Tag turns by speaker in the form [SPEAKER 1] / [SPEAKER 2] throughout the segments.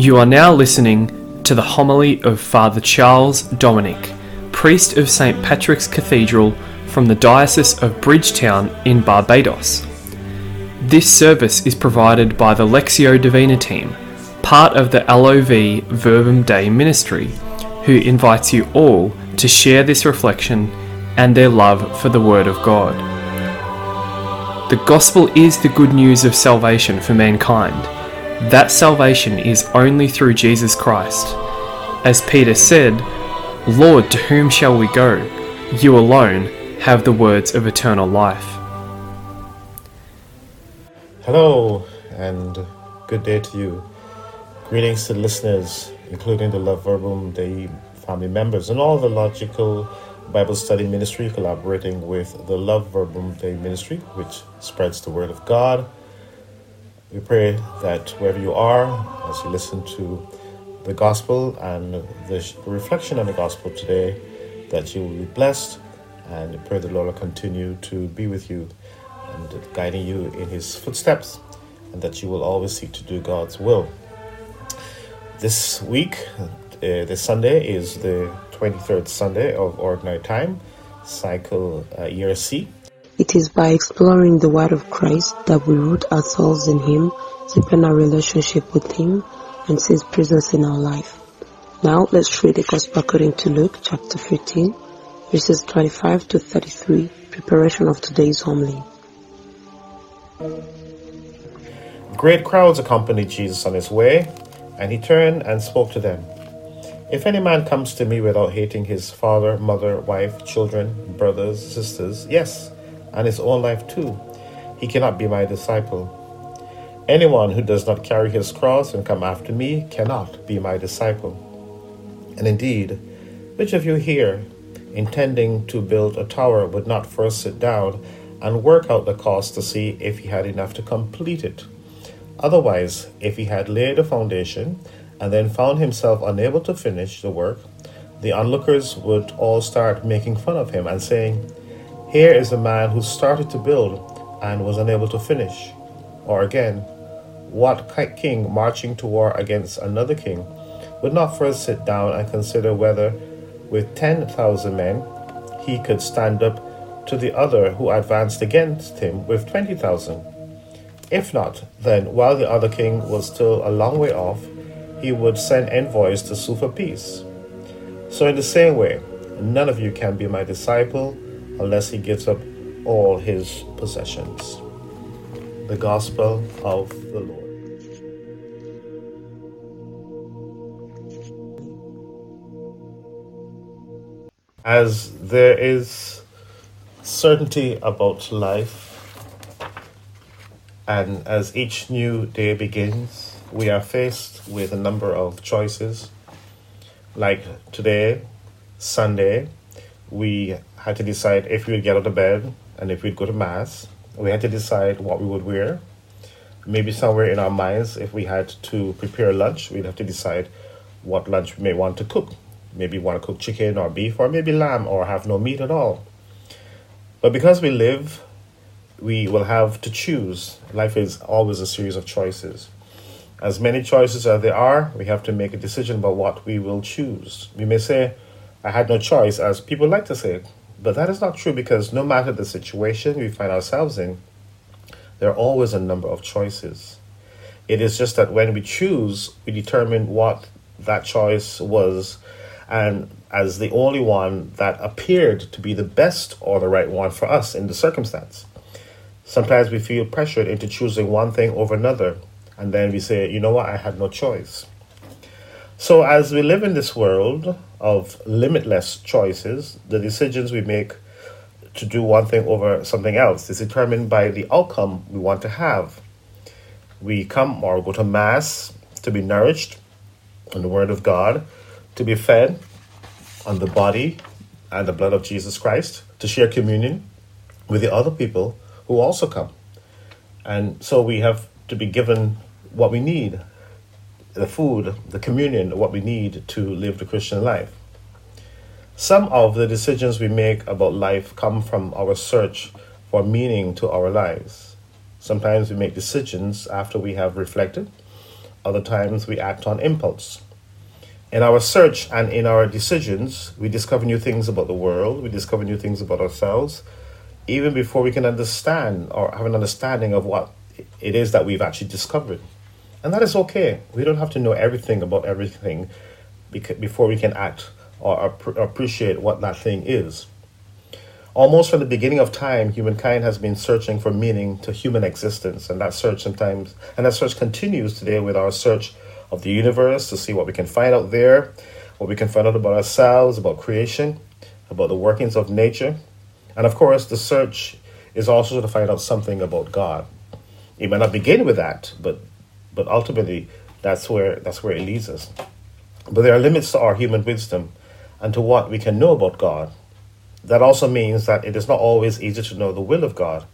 [SPEAKER 1] You are now listening to the homily of Father Charles Dominique, priest of St. Patrick's Cathedral from the Diocese of Bridgetown in Barbados. This service is provided by the Lectio Divina team, part of the LOV Verbum Dei ministry, who invites you all to share this reflection and their love for the Word of God. The Gospel is the good news of salvation for mankind. That salvation is only through Jesus Christ. As Peter said, Lord, to whom shall we go? You alone have the words of eternal life.
[SPEAKER 2] Hello, and good day to you. Greetings to listeners, including the LOV Verbum Dei family members and all the logical Bible study ministry collaborating with the LOV Verbum Dei ministry, which spreads the word of God. We pray that wherever you are, as you listen to the gospel and the reflection on the gospel today, that you will be blessed and pray the Lord will continue to be with you and guiding you in his footsteps and that you will always seek to do God's will. This week, uh, this Sunday is the 23rd Sunday of Ordinary Time, cycle uh, year C.
[SPEAKER 3] It is by exploring the Word of Christ that we root ourselves in Him, deepen our relationship with Him, and see His presence in our life. Now let's read the Gospel according to Luke chapter 15, verses 25 to 33, preparation of today's homily.
[SPEAKER 2] Great crowds accompanied Jesus on his way, and he turned and spoke to them. If any man comes to me without hating his father, mother, wife, children, brothers, sisters, yes, and his own life too, he cannot be my disciple. Anyone who does not carry his cross and come after me cannot be my disciple. And indeed, which of you here, intending to build a tower, would not first sit down and work out the cost to see if he had enough to complete it? Otherwise, if he had laid a foundation, and then found himself unable to finish the work, the onlookers would all start making fun of him and saying, Here is a man who started to build and was unable to finish. Or again, what king marching to war against another king would not first sit down and consider whether, with 10,000 men, he could stand up to the other who advanced against him with 20,000? If not, then while the other king was still a long way off, he would send envoys to sue for peace. So, in the same way, none of you can be my disciple unless he gives up all his possessions. The Gospel of the Lord. As there is certainty about life, and as each new day begins, we are faced with a number of choices. Like today, Sunday, we had to decide if we would get out of bed and if we'd go to Mass. We had to decide what we would wear. Maybe somewhere in our minds, if we had to prepare lunch, we'd have to decide what lunch we may want to cook. Maybe want to cook chicken or beef or maybe lamb or have no meat at all. But because we live, we will have to choose. Life is always a series of choices. As many choices as there are, we have to make a decision about what we will choose. We may say, I had no choice, as people like to say, but that is not true because no matter the situation we find ourselves in, there are always a number of choices. It is just that when we choose, we determine what that choice was, and as the only one that appeared to be the best or the right one for us in the circumstance. Sometimes we feel pressured into choosing one thing over another and then we say, you know what, I had no choice. So, as we live in this world of limitless choices, the decisions we make to do one thing over something else is determined by the outcome we want to have. We come or go to Mass to be nourished on the Word of God, to be fed on the body and the blood of Jesus Christ, to share communion with the other people who also come. And so we have to be given what we need the food, the communion, what we need to live the Christian life. Some of the decisions we make about life come from our search for meaning to our lives. Sometimes we make decisions after we have reflected Other times we act on impulse. In our search and in our decisions, we discover new things about the world, we discover new things about ourselves, even before we can understand or have an understanding of what it is that we've actually discovered. And that is okay. We don't have to know everything about everything before we can act or appreciate what that thing is. Almost from the beginning of time, humankind has been searching for meaning to human existence, and that search sometimes and that search continues today with our search of the universe to see what we can find out there, what we can find out about ourselves, about creation, about the workings of nature. And of course, the search is also to find out something about God. It might not begin with that, but but ultimately that's where that's where it leads us. But there are limits to our human wisdom and to what we can know about God that also means that it is not always easy to know the will of God,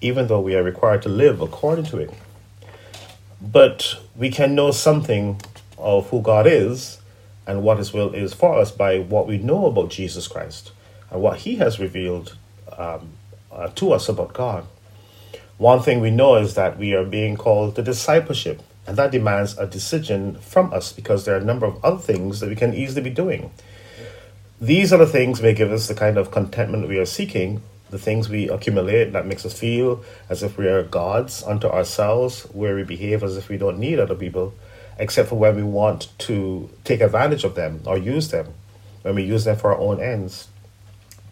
[SPEAKER 2] even though we are required to live according to it. But we can know something of who God is and what His will is for us by what we know about Jesus Christ and what He has revealed um, uh, to us about God. One thing we know is that we are being called to discipleship, and that demands a decision from us because there are a number of other things that we can easily be doing. These other things may give us the kind of contentment we are seeking, the things we accumulate that makes us feel as if we are gods unto ourselves, where we behave as if we don't need other people, except for when we want to take advantage of them or use them, when we use them for our own ends.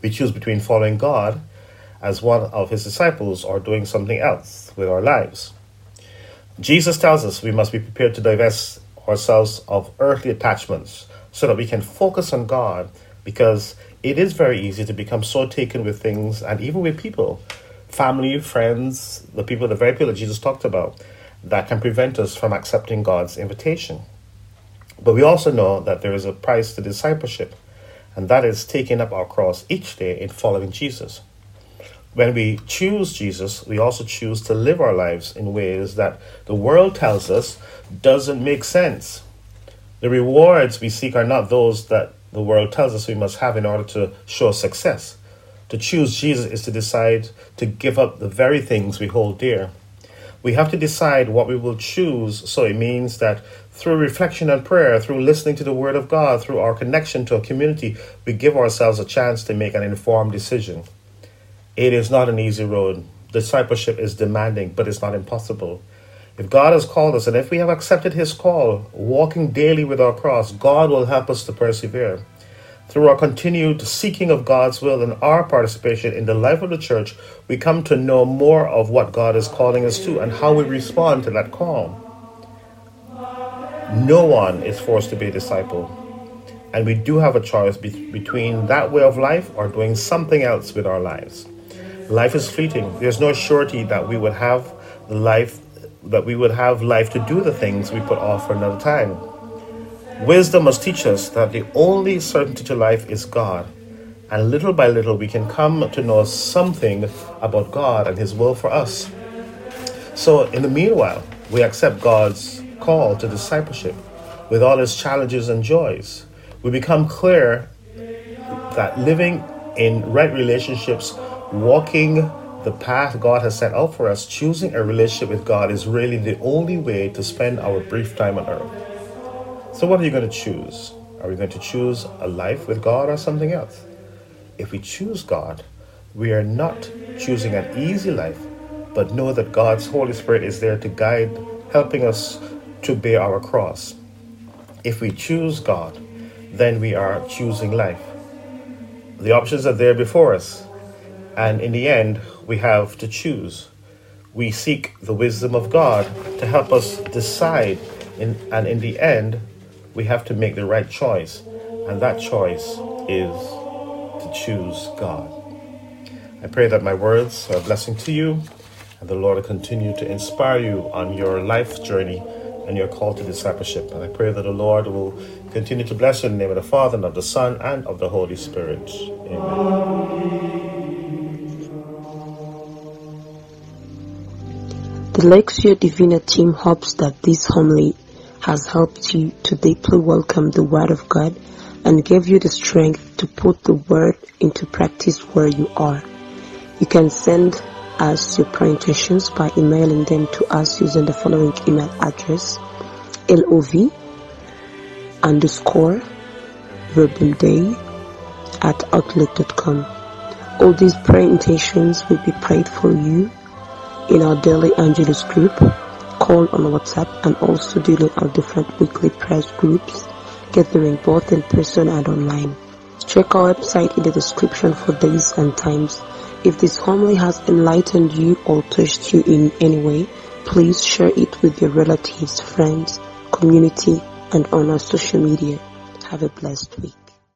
[SPEAKER 2] We choose between following God as one of his disciples or doing something else with our lives. Jesus tells us we must be prepared to divest ourselves of earthly attachments so that we can focus on God because it is very easy to become so taken with things and even with people, family, friends, the people, the very people that Jesus talked about, that can prevent us from accepting God's invitation. But we also know that there is a price to discipleship, and that is taking up our cross each day in following Jesus. When we choose Jesus, we also choose to live our lives in ways that the world tells us doesn't make sense. The rewards we seek are not those that the world tells us we must have in order to show success. To choose Jesus is to decide to give up the very things we hold dear. We have to decide what we will choose, so it means that through reflection and prayer, through listening to the Word of God, through our connection to a community, we give ourselves a chance to make an informed decision. It is not an easy road. Discipleship is demanding, but it's not impossible. If God has called us and if we have accepted His call, walking daily with our cross, God will help us to persevere. Through our continued seeking of God's will and our participation in the life of the church, we come to know more of what God is calling us to and how we respond to that call. No one is forced to be a disciple, and we do have a choice be- between that way of life or doing something else with our lives. Life is fleeting. There's no surety that we would have life that we would have life to do the things we put off for another time. Wisdom must teach us that the only certainty to life is God, and little by little we can come to know something about God and His will for us. So, in the meanwhile, we accept God's call to discipleship with all its challenges and joys. We become clear that living in right relationships, walking the path God has set out for us, choosing a relationship with God is really the only way to spend our brief time on earth. So, what are you going to choose? Are we going to choose a life with God or something else? If we choose God, we are not choosing an easy life, but know that God's Holy Spirit is there to guide, helping us to bear our cross. If we choose God, then we are choosing life. The options are there before us, and in the end, we have to choose. We seek the wisdom of God to help us decide, in, and in the end, we have to make the right choice, and that choice is to choose God. I pray that my words are a blessing to you, and the Lord will continue to inspire you on your life journey and your call to discipleship. And I pray that the Lord will continue to bless you in the name of the Father, and of the Son, and of the Holy Spirit. Amen.
[SPEAKER 3] The Lectio Divina team hopes that this homily has helped you to deeply welcome the Word of God and give you the strength to put the Word into practice where you are. You can send us your prayer intentions by emailing them to us using the following email address lov underscore verbumdei at outlook.com. All these prayer intentions will be prayed for you in our daily Angelus group, call on WhatsApp, and also during our different weekly prayer groups, gathering both in person and online. Check our website in the description for days and times. If this homily has enlightened you or touched you in any way, please share it with your relatives, friends, community, and on our social media. Have a blessed week.